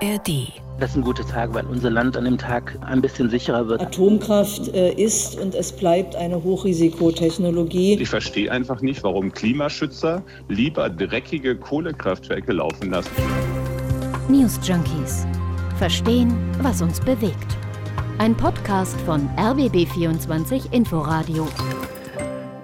ARD. Das ist ein guter Tag, weil unser Land an dem Tag ein bisschen sicherer wird. Atomkraft äh, ist und es bleibt eine Hochrisikotechnologie. Ich verstehe einfach nicht, warum Klimaschützer lieber dreckige Kohlekraftwerke laufen lassen. News Junkies. Verstehen, was uns bewegt. Ein Podcast von RBB24 Inforadio.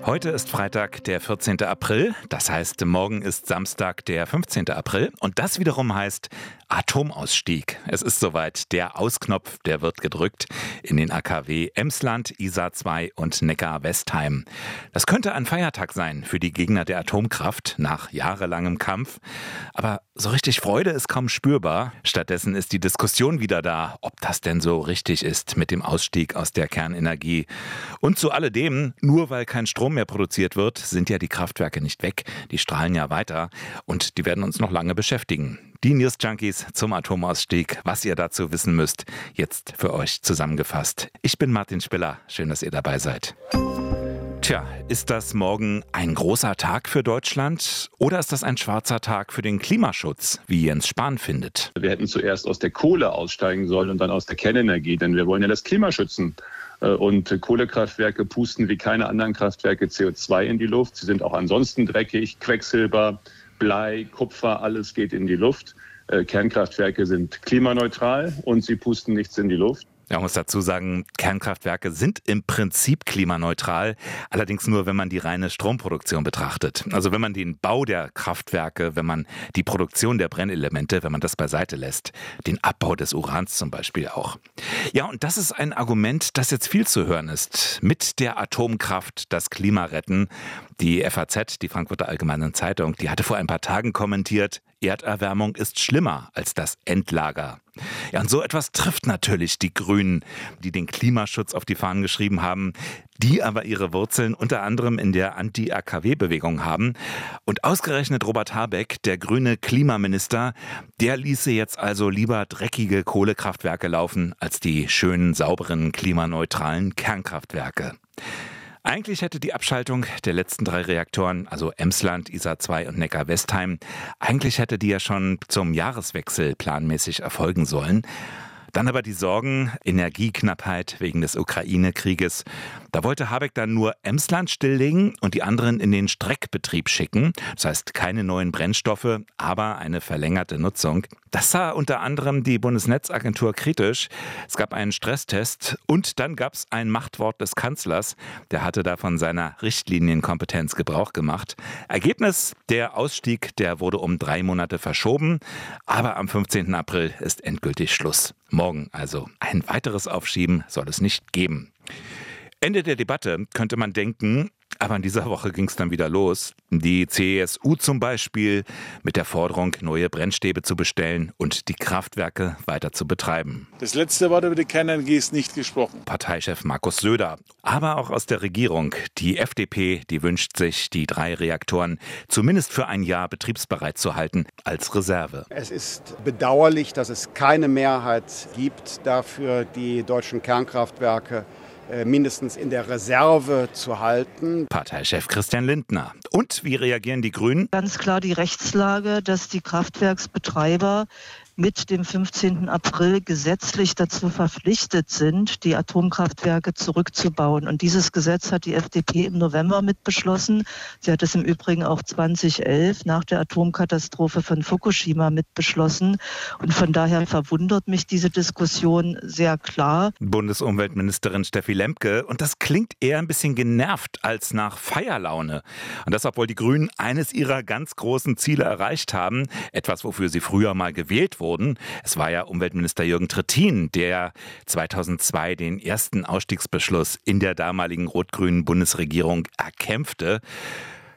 Heute ist Freitag, der 14. April. Das heißt, morgen ist Samstag, der 15. April. Und das wiederum heißt Atomausstieg. Es ist soweit. Der Ausknopf, der wird gedrückt in den AKW Emsland, Isar 2 und Neckar-Westheim. Das könnte ein Feiertag sein für die Gegner der Atomkraft nach jahrelangem Kampf. Aber so richtig Freude ist kaum spürbar. Stattdessen ist die Diskussion wieder da, ob das denn so richtig ist mit dem Ausstieg aus der Kernenergie. Und zu alledem, nur weil kein Strom mehr produziert wird, sind ja die Kraftwerke nicht weg. Die strahlen ja weiter und die werden uns noch lange beschäftigen. Die News Junkies zum Atomausstieg, was ihr dazu wissen müsst, jetzt für euch zusammengefasst. Ich bin Martin Spiller, schön, dass ihr dabei seid. Tja, ist das morgen ein großer Tag für Deutschland oder ist das ein schwarzer Tag für den Klimaschutz, wie Jens Spahn findet? Wir hätten zuerst aus der Kohle aussteigen sollen und dann aus der Kernenergie, denn wir wollen ja das Klima schützen. Äh, und Kohlekraftwerke pusten wie keine anderen Kraftwerke CO2 in die Luft. Sie sind auch ansonsten dreckig, Quecksilber, Blei, Kupfer, alles geht in die Luft. Äh, Kernkraftwerke sind klimaneutral und sie pusten nichts in die Luft. Man muss dazu sagen, Kernkraftwerke sind im Prinzip klimaneutral, allerdings nur, wenn man die reine Stromproduktion betrachtet. Also wenn man den Bau der Kraftwerke, wenn man die Produktion der Brennelemente, wenn man das beiseite lässt, den Abbau des Urans zum Beispiel auch. Ja, und das ist ein Argument, das jetzt viel zu hören ist. Mit der Atomkraft das Klima retten. Die FAZ, die Frankfurter Allgemeine Zeitung, die hatte vor ein paar Tagen kommentiert, Erderwärmung ist schlimmer als das Endlager. Ja, und so etwas trifft natürlich die Grünen, die den Klimaschutz auf die Fahnen geschrieben haben, die aber ihre Wurzeln unter anderem in der Anti-AKW-Bewegung haben. Und ausgerechnet Robert Habeck, der grüne Klimaminister, der ließe jetzt also lieber dreckige Kohlekraftwerke laufen als die schönen, sauberen, klimaneutralen Kernkraftwerke. Eigentlich hätte die Abschaltung der letzten drei Reaktoren, also Emsland, Isar 2 und Neckar-Westheim, eigentlich hätte die ja schon zum Jahreswechsel planmäßig erfolgen sollen. Dann aber die Sorgen, Energieknappheit wegen des Ukraine-Krieges. Da wollte Habeck dann nur Emsland stilllegen und die anderen in den Streckbetrieb schicken. Das heißt keine neuen Brennstoffe, aber eine verlängerte Nutzung. Das sah unter anderem die Bundesnetzagentur kritisch. Es gab einen Stresstest und dann gab es ein Machtwort des Kanzlers. Der hatte da von seiner Richtlinienkompetenz Gebrauch gemacht. Ergebnis, der Ausstieg, der wurde um drei Monate verschoben. Aber am 15. April ist endgültig Schluss. Morgen also. Ein weiteres Aufschieben soll es nicht geben. Ende der Debatte könnte man denken, aber in dieser Woche ging es dann wieder los. Die CSU zum Beispiel mit der Forderung, neue Brennstäbe zu bestellen und die Kraftwerke weiter zu betreiben. Das letzte Wort über die Kernenergie ist nicht gesprochen. Parteichef Markus Söder. Aber auch aus der Regierung. Die FDP, die wünscht sich, die drei Reaktoren zumindest für ein Jahr betriebsbereit zu halten als Reserve. Es ist bedauerlich, dass es keine Mehrheit gibt dafür, die deutschen Kernkraftwerke mindestens in der Reserve zu halten. Parteichef Christian Lindner. Und wie reagieren die Grünen? Ganz klar die Rechtslage, dass die Kraftwerksbetreiber mit dem 15. April gesetzlich dazu verpflichtet sind, die Atomkraftwerke zurückzubauen. Und dieses Gesetz hat die FDP im November mit beschlossen. Sie hat es im Übrigen auch 2011 nach der Atomkatastrophe von Fukushima mit beschlossen. Und von daher verwundert mich diese Diskussion sehr klar. Bundesumweltministerin Steffi Lemke. Und das klingt eher ein bisschen genervt als nach Feierlaune. Und das, obwohl die Grünen eines ihrer ganz großen Ziele erreicht haben. Etwas, wofür sie früher mal gewählt wurden wurden. Es war ja Umweltminister Jürgen Trittin, der 2002 den ersten Ausstiegsbeschluss in der damaligen rot-grünen Bundesregierung erkämpfte.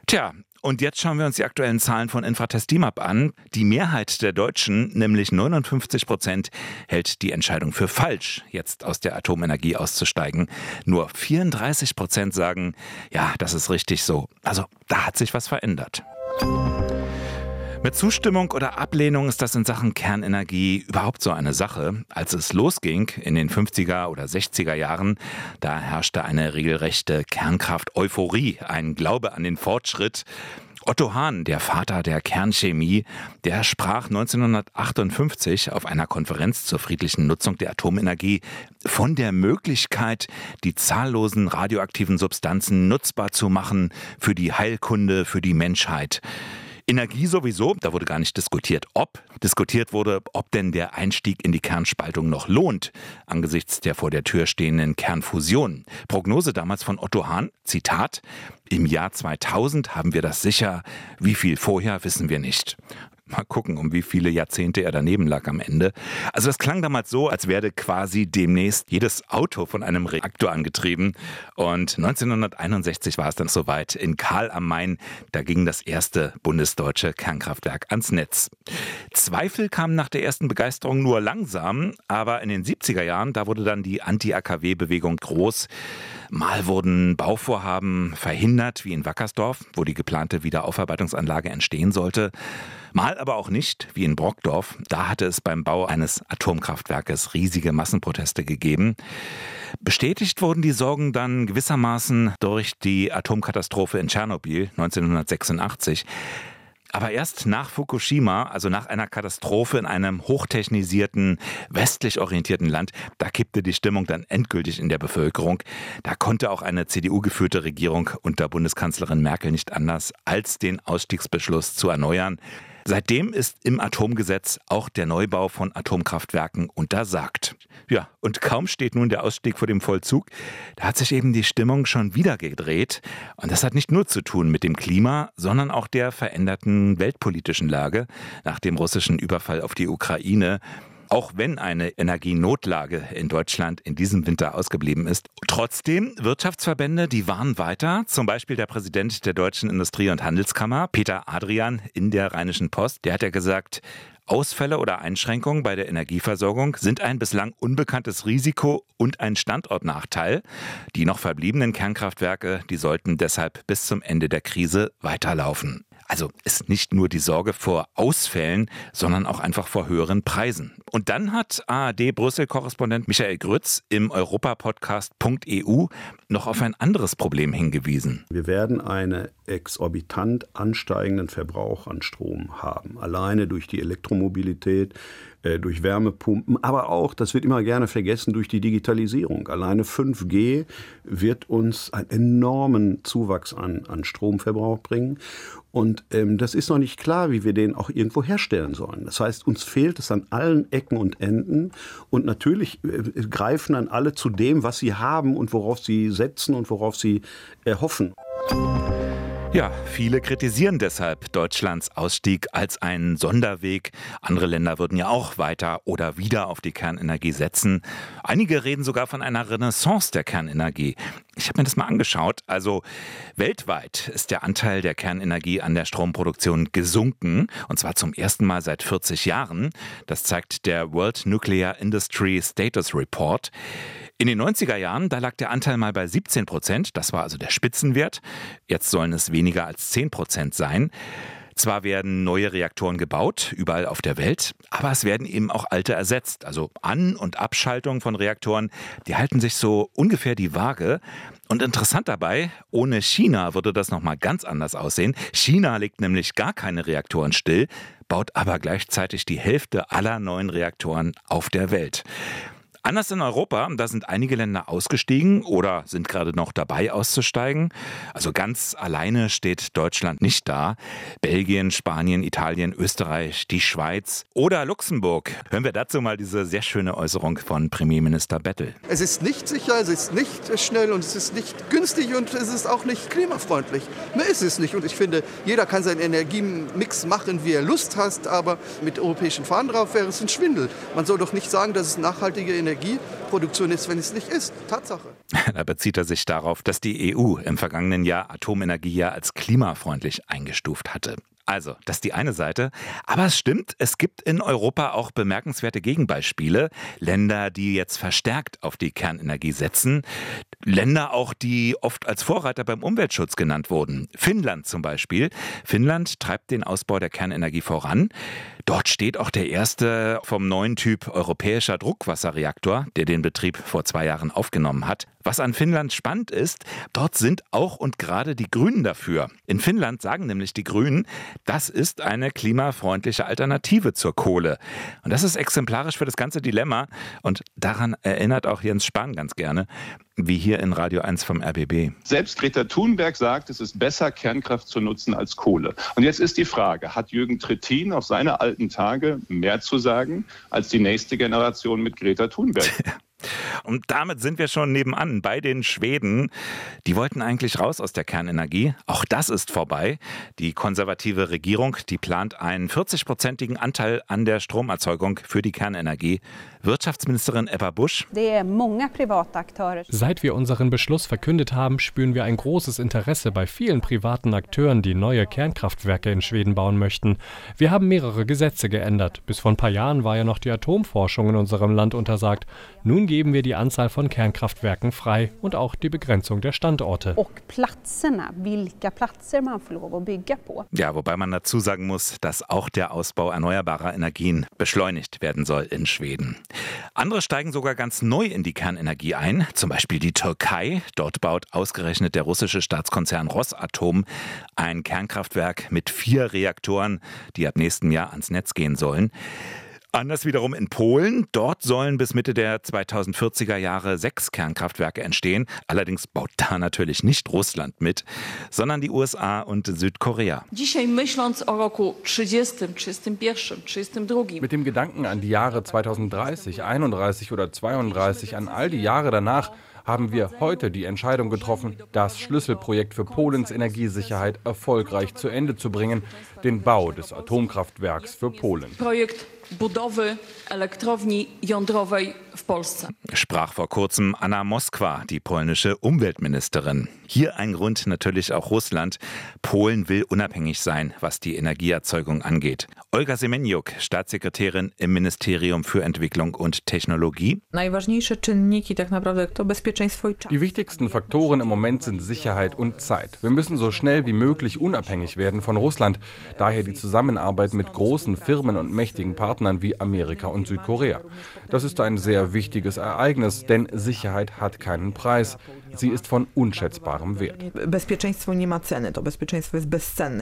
Tja, und jetzt schauen wir uns die aktuellen Zahlen von Infratestimab an. Die Mehrheit der Deutschen, nämlich 59 Prozent, hält die Entscheidung für falsch, jetzt aus der Atomenergie auszusteigen. Nur 34 Prozent sagen, ja, das ist richtig so. Also da hat sich was verändert. Mit Zustimmung oder Ablehnung ist das in Sachen Kernenergie überhaupt so eine Sache. Als es losging in den 50er oder 60er Jahren, da herrschte eine regelrechte Kernkraft-Euphorie, ein Glaube an den Fortschritt. Otto Hahn, der Vater der Kernchemie, der sprach 1958 auf einer Konferenz zur friedlichen Nutzung der Atomenergie von der Möglichkeit, die zahllosen radioaktiven Substanzen nutzbar zu machen für die Heilkunde, für die Menschheit. Energie sowieso, da wurde gar nicht diskutiert, ob. Diskutiert wurde, ob denn der Einstieg in die Kernspaltung noch lohnt, angesichts der vor der Tür stehenden Kernfusion. Prognose damals von Otto Hahn, Zitat, im Jahr 2000 haben wir das sicher, wie viel vorher wissen wir nicht. Mal gucken, um wie viele Jahrzehnte er daneben lag am Ende. Also das klang damals so, als werde quasi demnächst jedes Auto von einem Reaktor angetrieben. Und 1961 war es dann soweit. In Karl am Main, da ging das erste bundesdeutsche Kernkraftwerk ans Netz. Zweifel kamen nach der ersten Begeisterung nur langsam, aber in den 70er Jahren, da wurde dann die Anti-AKW-Bewegung groß. Mal wurden Bauvorhaben verhindert, wie in Wackersdorf, wo die geplante Wiederaufarbeitungsanlage entstehen sollte. Mal aber auch nicht, wie in Brockdorf. Da hatte es beim Bau eines Atomkraftwerkes riesige Massenproteste gegeben. Bestätigt wurden die Sorgen dann gewissermaßen durch die Atomkatastrophe in Tschernobyl 1986. Aber erst nach Fukushima, also nach einer Katastrophe in einem hochtechnisierten, westlich orientierten Land, da kippte die Stimmung dann endgültig in der Bevölkerung. Da konnte auch eine CDU-geführte Regierung unter Bundeskanzlerin Merkel nicht anders, als den Ausstiegsbeschluss zu erneuern. Seitdem ist im Atomgesetz auch der Neubau von Atomkraftwerken untersagt. Ja, und kaum steht nun der Ausstieg vor dem Vollzug, da hat sich eben die Stimmung schon wieder gedreht. Und das hat nicht nur zu tun mit dem Klima, sondern auch der veränderten weltpolitischen Lage nach dem russischen Überfall auf die Ukraine. Auch wenn eine Energienotlage in Deutschland in diesem Winter ausgeblieben ist. Trotzdem, Wirtschaftsverbände, die warnen weiter. Zum Beispiel der Präsident der Deutschen Industrie- und Handelskammer, Peter Adrian, in der Rheinischen Post, der hat ja gesagt, Ausfälle oder Einschränkungen bei der Energieversorgung sind ein bislang unbekanntes Risiko und ein Standortnachteil. Die noch verbliebenen Kernkraftwerke, die sollten deshalb bis zum Ende der Krise weiterlaufen. Also ist nicht nur die Sorge vor Ausfällen, sondern auch einfach vor höheren Preisen. Und dann hat ARD-Brüssel-Korrespondent Michael Grütz im Europapodcast.eu noch auf ein anderes Problem hingewiesen. Wir werden einen exorbitant ansteigenden Verbrauch an Strom haben. Alleine durch die Elektromobilität, durch Wärmepumpen, aber auch, das wird immer gerne vergessen, durch die Digitalisierung. Alleine 5G wird uns einen enormen Zuwachs an, an Stromverbrauch bringen. Und ähm, das ist noch nicht klar, wie wir den auch irgendwo herstellen sollen. Das heißt, uns fehlt es an allen Ecken und Enden. Und natürlich äh, greifen dann alle zu dem, was sie haben und worauf sie setzen und worauf sie äh, hoffen. Ja, viele kritisieren deshalb Deutschlands Ausstieg als einen Sonderweg. Andere Länder würden ja auch weiter oder wieder auf die Kernenergie setzen. Einige reden sogar von einer Renaissance der Kernenergie. Ich habe mir das mal angeschaut. Also weltweit ist der Anteil der Kernenergie an der Stromproduktion gesunken. Und zwar zum ersten Mal seit 40 Jahren. Das zeigt der World Nuclear Industry Status Report. In den 90er Jahren, da lag der Anteil mal bei 17 Prozent. Das war also der Spitzenwert. Jetzt sollen es weniger als 10 Prozent sein. Zwar werden neue Reaktoren gebaut, überall auf der Welt, aber es werden eben auch alte ersetzt. Also An- und Abschaltung von Reaktoren, die halten sich so ungefähr die Waage. Und interessant dabei, ohne China würde das nochmal ganz anders aussehen. China legt nämlich gar keine Reaktoren still, baut aber gleichzeitig die Hälfte aller neuen Reaktoren auf der Welt. Anders in Europa, da sind einige Länder ausgestiegen oder sind gerade noch dabei auszusteigen. Also ganz alleine steht Deutschland nicht da. Belgien, Spanien, Italien, Österreich, die Schweiz oder Luxemburg. Hören wir dazu mal diese sehr schöne Äußerung von Premierminister Bettel. Es ist nicht sicher, es ist nicht schnell und es ist nicht günstig und es ist auch nicht klimafreundlich. Mehr ist es nicht. Und ich finde, jeder kann seinen Energiemix machen, wie er Lust hat, aber mit europäischen Fahnen drauf wäre es ein Schwindel. Man soll doch nicht sagen, dass es nachhaltige Energie Energieproduktion ist, wenn es nicht ist. Tatsache. Da bezieht er sich darauf, dass die EU im vergangenen Jahr Atomenergie ja als klimafreundlich eingestuft hatte. Also, das ist die eine Seite. Aber es stimmt, es gibt in Europa auch bemerkenswerte Gegenbeispiele. Länder, die jetzt verstärkt auf die Kernenergie setzen. Länder auch, die oft als Vorreiter beim Umweltschutz genannt wurden. Finnland zum Beispiel. Finnland treibt den Ausbau der Kernenergie voran. Dort steht auch der erste vom neuen Typ europäischer Druckwasserreaktor, der den Betrieb vor zwei Jahren aufgenommen hat. Was an Finnland spannend ist, dort sind auch und gerade die Grünen dafür. In Finnland sagen nämlich die Grünen, das ist eine klimafreundliche Alternative zur Kohle. Und das ist exemplarisch für das ganze Dilemma. Und daran erinnert auch Jens Spahn ganz gerne, wie hier in Radio 1 vom RBB. Selbst Greta Thunberg sagt, es ist besser, Kernkraft zu nutzen als Kohle. Und jetzt ist die Frage, hat Jürgen Trittin auf seine alten Tage mehr zu sagen als die nächste Generation mit Greta Thunberg? Und damit sind wir schon nebenan bei den Schweden. Die wollten eigentlich raus aus der Kernenergie. Auch das ist vorbei. Die konservative Regierung, die plant einen 40-prozentigen Anteil an der Stromerzeugung für die Kernenergie. Wirtschaftsministerin Ebba Busch. Seit wir unseren Beschluss verkündet haben, spüren wir ein großes Interesse bei vielen privaten Akteuren, die neue Kernkraftwerke in Schweden bauen möchten. Wir haben mehrere Gesetze geändert. Bis vor ein paar Jahren war ja noch die Atomforschung in unserem Land untersagt. Nun geben wir die Anzahl von Kernkraftwerken frei und auch die Begrenzung der Standorte. Ja, wobei man dazu sagen muss, dass auch der Ausbau erneuerbarer Energien beschleunigt werden soll in Schweden. Andere steigen sogar ganz neu in die Kernenergie ein, zum Beispiel die Türkei. Dort baut ausgerechnet der russische Staatskonzern Rosatom ein Kernkraftwerk mit vier Reaktoren, die ab nächstem Jahr ans Netz gehen sollen. Anders wiederum in Polen. Dort sollen bis Mitte der 2040er Jahre sechs Kernkraftwerke entstehen. Allerdings baut da natürlich nicht Russland mit, sondern die USA und Südkorea. Mit dem Gedanken an die Jahre 2030, 31 oder 32, an all die Jahre danach, haben wir heute die Entscheidung getroffen, das Schlüsselprojekt für Polens Energiesicherheit erfolgreich zu Ende zu bringen, den Bau des Atomkraftwerks für Polen. Projekt budowy elektrowni jądrowej w Polsce. Sprach vor kurzem Anna Moskwa, die polnische Umweltministerin. Hier ein Grund natürlich auch Russland. Polen will unabhängig sein, was die Energieerzeugung angeht. Olga Semeniuk, Staatssekretärin im Ministerium für Entwicklung und Technologie. Die wichtigsten Faktoren im Moment sind Sicherheit und Zeit. Wir müssen so schnell wie möglich unabhängig werden von Russland. Daher die Zusammenarbeit mit großen Firmen und mächtigen Partnern wie Amerika und Südkorea. Das ist ein sehr wichtiges Ereignis, denn Sicherheit hat keinen Preis. Sie ist von unschätzbarem Wert.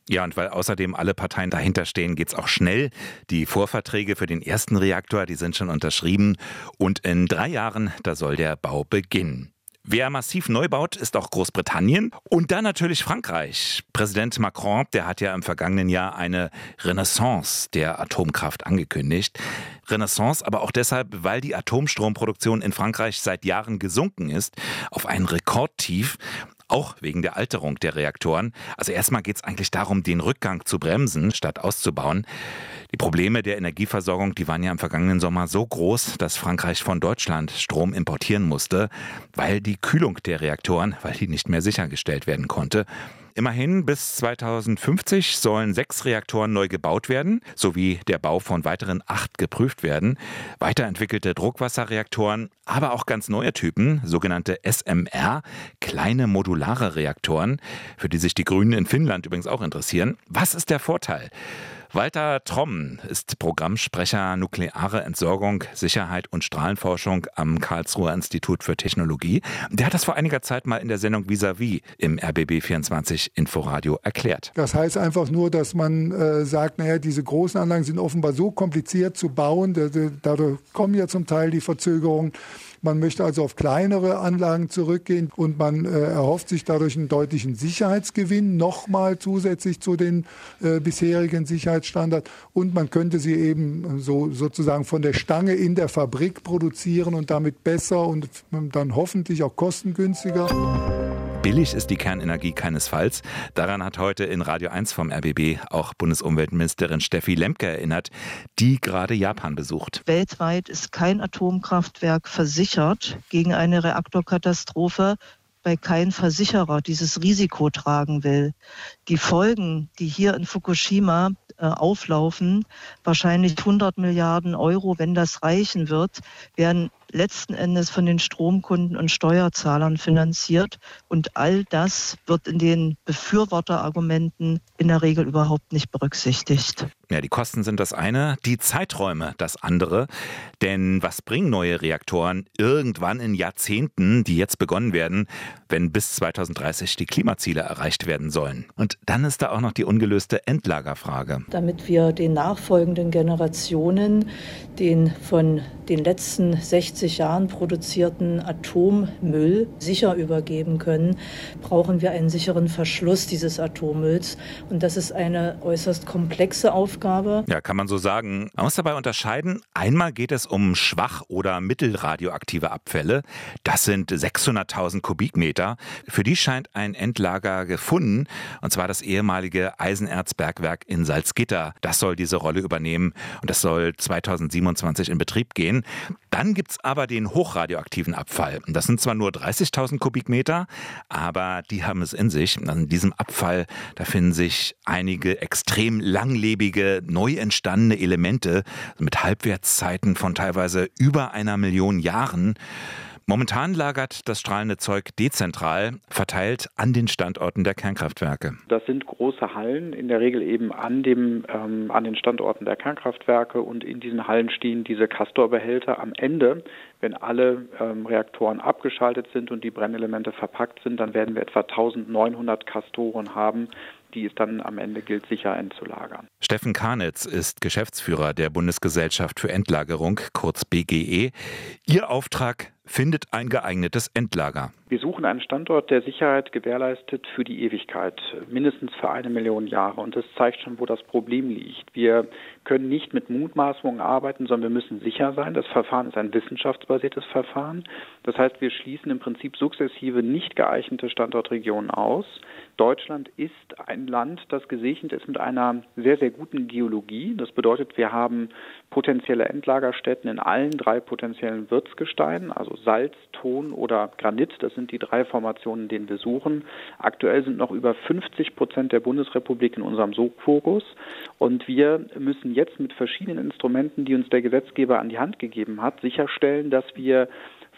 Ja, und weil außerdem alle Parteien dahinter stehen, geht es auch schnell. Die Vorverträge für den ersten Reaktor, die sind schon unterschrieben. Und in drei Jahren, da soll der Bau beginnen. Wer massiv neu baut, ist auch Großbritannien und dann natürlich Frankreich. Präsident Macron, der hat ja im vergangenen Jahr eine Renaissance der Atomkraft angekündigt. Renaissance aber auch deshalb, weil die Atomstromproduktion in Frankreich seit Jahren gesunken ist auf ein Rekordtief auch wegen der Alterung der Reaktoren. Also erstmal geht es eigentlich darum, den Rückgang zu bremsen, statt auszubauen. Die Probleme der Energieversorgung, die waren ja im vergangenen Sommer so groß, dass Frankreich von Deutschland Strom importieren musste, weil die Kühlung der Reaktoren, weil die nicht mehr sichergestellt werden konnte. Immerhin bis 2050 sollen sechs Reaktoren neu gebaut werden, sowie der Bau von weiteren acht geprüft werden. Weiterentwickelte Druckwasserreaktoren, aber auch ganz neue Typen, sogenannte SMR, kleine modulare Reaktoren, für die sich die Grünen in Finnland übrigens auch interessieren. Was ist der Vorteil? Walter Tromm ist Programmsprecher Nukleare Entsorgung, Sicherheit und Strahlenforschung am Karlsruher Institut für Technologie. Der hat das vor einiger Zeit mal in der Sendung Vis-a-vis im RBB 24 Inforadio erklärt. Das heißt einfach nur, dass man äh, sagt, naja, diese großen Anlagen sind offenbar so kompliziert zu bauen, dadurch kommen ja zum Teil die Verzögerungen. Man möchte also auf kleinere Anlagen zurückgehen und man äh, erhofft sich dadurch einen deutlichen Sicherheitsgewinn, nochmal zusätzlich zu den äh, bisherigen Sicherheitsstandards. Und man könnte sie eben so sozusagen von der Stange in der Fabrik produzieren und damit besser und dann hoffentlich auch kostengünstiger. Billig ist die Kernenergie keinesfalls. Daran hat heute in Radio 1 vom RBB auch Bundesumweltministerin Steffi Lemke erinnert, die gerade Japan besucht. Weltweit ist kein Atomkraftwerk versichert gegen eine Reaktorkatastrophe, weil kein Versicherer dieses Risiko tragen will. Die Folgen, die hier in Fukushima äh, auflaufen, wahrscheinlich 100 Milliarden Euro, wenn das reichen wird, werden letzten Endes von den Stromkunden und Steuerzahlern finanziert. Und all das wird in den Befürworterargumenten in der Regel überhaupt nicht berücksichtigt. Ja, die Kosten sind das eine, die Zeiträume das andere. Denn was bringen neue Reaktoren irgendwann in Jahrzehnten, die jetzt begonnen werden, wenn bis 2030 die Klimaziele erreicht werden sollen? Und dann ist da auch noch die ungelöste Endlagerfrage. Damit wir den nachfolgenden Generationen den von den letzten 60 Jahren produzierten Atommüll sicher übergeben können, brauchen wir einen sicheren Verschluss dieses Atommülls. Und das ist eine äußerst komplexe Aufgabe. Ja, kann man so sagen. Man muss dabei unterscheiden. Einmal geht es um schwach- oder mittelradioaktive Abfälle. Das sind 600.000 Kubikmeter. Für die scheint ein Endlager gefunden, und zwar das ehemalige Eisenerzbergwerk in Salzgitter. Das soll diese Rolle übernehmen und das soll 2027 in Betrieb gehen. Dann gibt es aber den hochradioaktiven Abfall. Das sind zwar nur 30.000 Kubikmeter, aber die haben es in sich. An diesem Abfall, da finden sich einige extrem langlebige, neu entstandene Elemente mit Halbwertszeiten von teilweise über einer Million Jahren. Momentan lagert das strahlende Zeug dezentral, verteilt an den Standorten der Kernkraftwerke. Das sind große Hallen, in der Regel eben an, dem, ähm, an den Standorten der Kernkraftwerke und in diesen Hallen stehen diese Castor-Behälter. Am Ende, wenn alle ähm, Reaktoren abgeschaltet sind und die Brennelemente verpackt sind, dann werden wir etwa 1900 Castoren haben, die es dann am Ende gilt, sicher entzulagern. Steffen Karnitz ist Geschäftsführer der Bundesgesellschaft für Endlagerung, kurz BGE. Ihr Auftrag findet ein geeignetes Endlager. Wir suchen einen Standort, der Sicherheit gewährleistet für die Ewigkeit, mindestens für eine Million Jahre. Und das zeigt schon, wo das Problem liegt. Wir können nicht mit Mutmaßungen arbeiten, sondern wir müssen sicher sein. Das Verfahren ist ein wissenschaftsbasiertes Verfahren. Das heißt, wir schließen im Prinzip sukzessive nicht geeignete Standortregionen aus. Deutschland ist ein Land, das gesegnet ist mit einer sehr, sehr guten Geologie. Das bedeutet, wir haben potenzielle Endlagerstätten in allen drei potenziellen Wirtsgesteinen, also Salz, Ton oder Granit. Das sind die drei Formationen, denen wir suchen. Aktuell sind noch über 50 Prozent der Bundesrepublik in unserem Sogfokus. Und wir müssen jetzt mit verschiedenen Instrumenten, die uns der Gesetzgeber an die Hand gegeben hat, sicherstellen, dass wir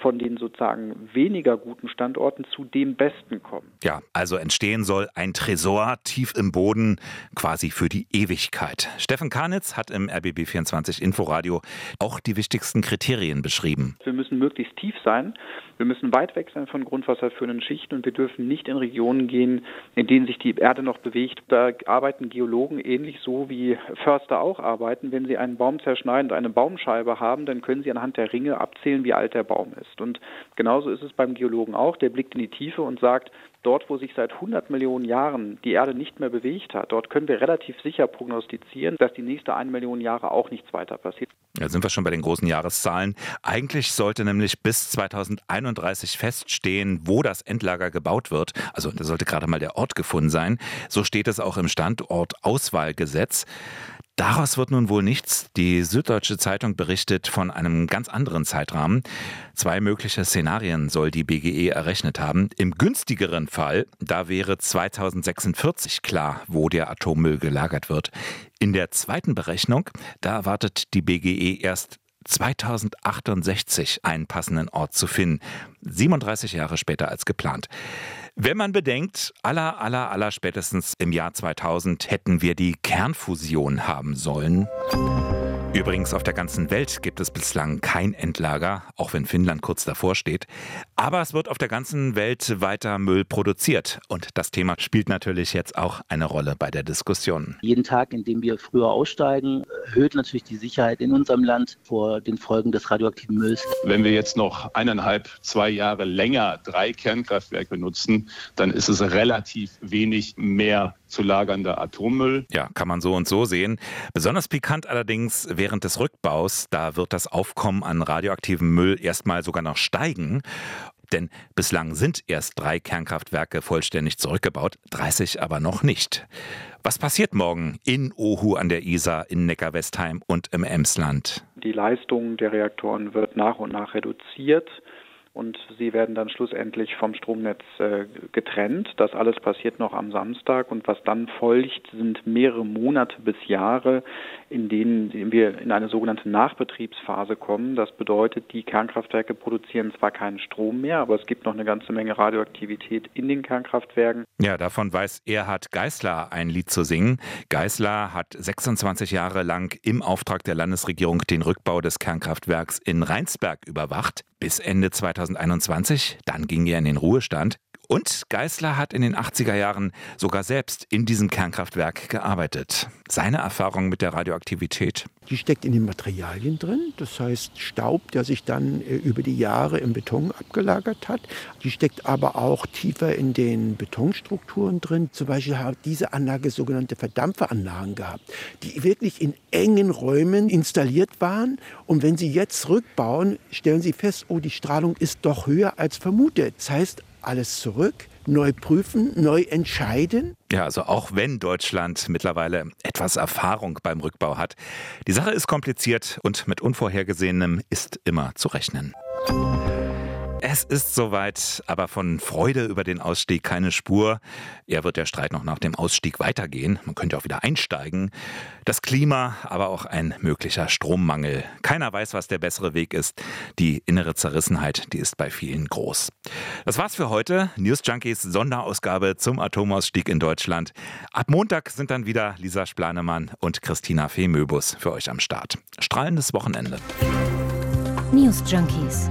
von den sozusagen weniger guten Standorten zu dem besten kommen. Ja, also entstehen soll ein Tresor tief im Boden, quasi für die Ewigkeit. Steffen Karnitz hat im RBB24 Inforadio auch die wichtigsten Kriterien beschrieben. Wir müssen möglichst tief sein. Wir müssen weit weg sein von grundwasserführenden Schichten und wir dürfen nicht in Regionen gehen, in denen sich die Erde noch bewegt. Da arbeiten Geologen ähnlich so wie Förster auch arbeiten. Wenn sie einen Baum zerschneiden und eine Baumscheibe haben, dann können sie anhand der Ringe abzählen, wie alt der Baum ist. Und genauso ist es beim Geologen auch. Der blickt in die Tiefe und sagt, dort, wo sich seit 100 Millionen Jahren die Erde nicht mehr bewegt hat, dort können wir relativ sicher prognostizieren, dass die nächste 1 Million Jahre auch nichts weiter passiert. Ja, sind wir schon bei den großen Jahreszahlen. Eigentlich sollte nämlich bis 2031 feststehen, wo das Endlager gebaut wird. Also da sollte gerade mal der Ort gefunden sein. So steht es auch im Standortauswahlgesetz. Daraus wird nun wohl nichts. Die Süddeutsche Zeitung berichtet von einem ganz anderen Zeitrahmen. Zwei mögliche Szenarien soll die BGE errechnet haben. Im günstigeren Fall, da wäre 2046 klar, wo der Atommüll gelagert wird. In der zweiten Berechnung, da erwartet die BGE erst 2068 einen passenden Ort zu finden. 37 Jahre später als geplant. Wenn man bedenkt, aller, aller, aller spätestens im Jahr 2000 hätten wir die Kernfusion haben sollen. Übrigens, auf der ganzen Welt gibt es bislang kein Endlager, auch wenn Finnland kurz davor steht. Aber es wird auf der ganzen Welt weiter Müll produziert. Und das Thema spielt natürlich jetzt auch eine Rolle bei der Diskussion. Jeden Tag, in dem wir früher aussteigen, erhöht natürlich die Sicherheit in unserem Land vor den Folgen des radioaktiven Mülls. Wenn wir jetzt noch eineinhalb, zwei Jahre länger drei Kernkraftwerke nutzen, dann ist es relativ wenig mehr zu lagernder Atommüll. Ja, kann man so und so sehen. Besonders pikant allerdings während des Rückbaus, da wird das Aufkommen an radioaktivem Müll erstmal sogar noch steigen. Denn bislang sind erst drei Kernkraftwerke vollständig zurückgebaut, 30 aber noch nicht. Was passiert morgen in Ohu an der Isar, in Neckar-Westheim und im Emsland? Die Leistung der Reaktoren wird nach und nach reduziert. Und sie werden dann schlussendlich vom Stromnetz äh, getrennt. Das alles passiert noch am Samstag und was dann folgt, sind mehrere Monate bis Jahre, in denen wir in eine sogenannte Nachbetriebsphase kommen. Das bedeutet, die Kernkraftwerke produzieren zwar keinen Strom mehr, aber es gibt noch eine ganze Menge Radioaktivität in den Kernkraftwerken. Ja, davon weiß Erhard Geißler ein Lied zu singen. Geißler hat 26 Jahre lang im Auftrag der Landesregierung den Rückbau des Kernkraftwerks in Rheinsberg überwacht. Bis Ende 2021, dann ging er in den Ruhestand. Und Geißler hat in den 80er Jahren sogar selbst in diesem Kernkraftwerk gearbeitet. Seine Erfahrung mit der Radioaktivität. Die steckt in den Materialien drin, das heißt Staub, der sich dann äh, über die Jahre im Beton abgelagert hat. Die steckt aber auch tiefer in den Betonstrukturen drin. Zum Beispiel hat diese Anlage sogenannte Verdampferanlagen gehabt, die wirklich in engen Räumen installiert waren. Und wenn Sie jetzt rückbauen, stellen Sie fest, oh, die Strahlung ist doch höher als vermutet. Das heißt, alles zurück, neu prüfen, neu entscheiden. Ja, also auch wenn Deutschland mittlerweile etwas Erfahrung beim Rückbau hat, die Sache ist kompliziert und mit Unvorhergesehenem ist immer zu rechnen. Es ist soweit, aber von Freude über den Ausstieg keine Spur. Er wird der Streit noch nach dem Ausstieg weitergehen. Man könnte auch wieder einsteigen. Das Klima, aber auch ein möglicher Strommangel. Keiner weiß, was der bessere Weg ist. Die innere Zerrissenheit, die ist bei vielen groß. Das war's für heute. News Junkies Sonderausgabe zum Atomausstieg in Deutschland. Ab Montag sind dann wieder Lisa Splanemann und Christina Fee Möbus für euch am Start. Strahlendes Wochenende. News Junkies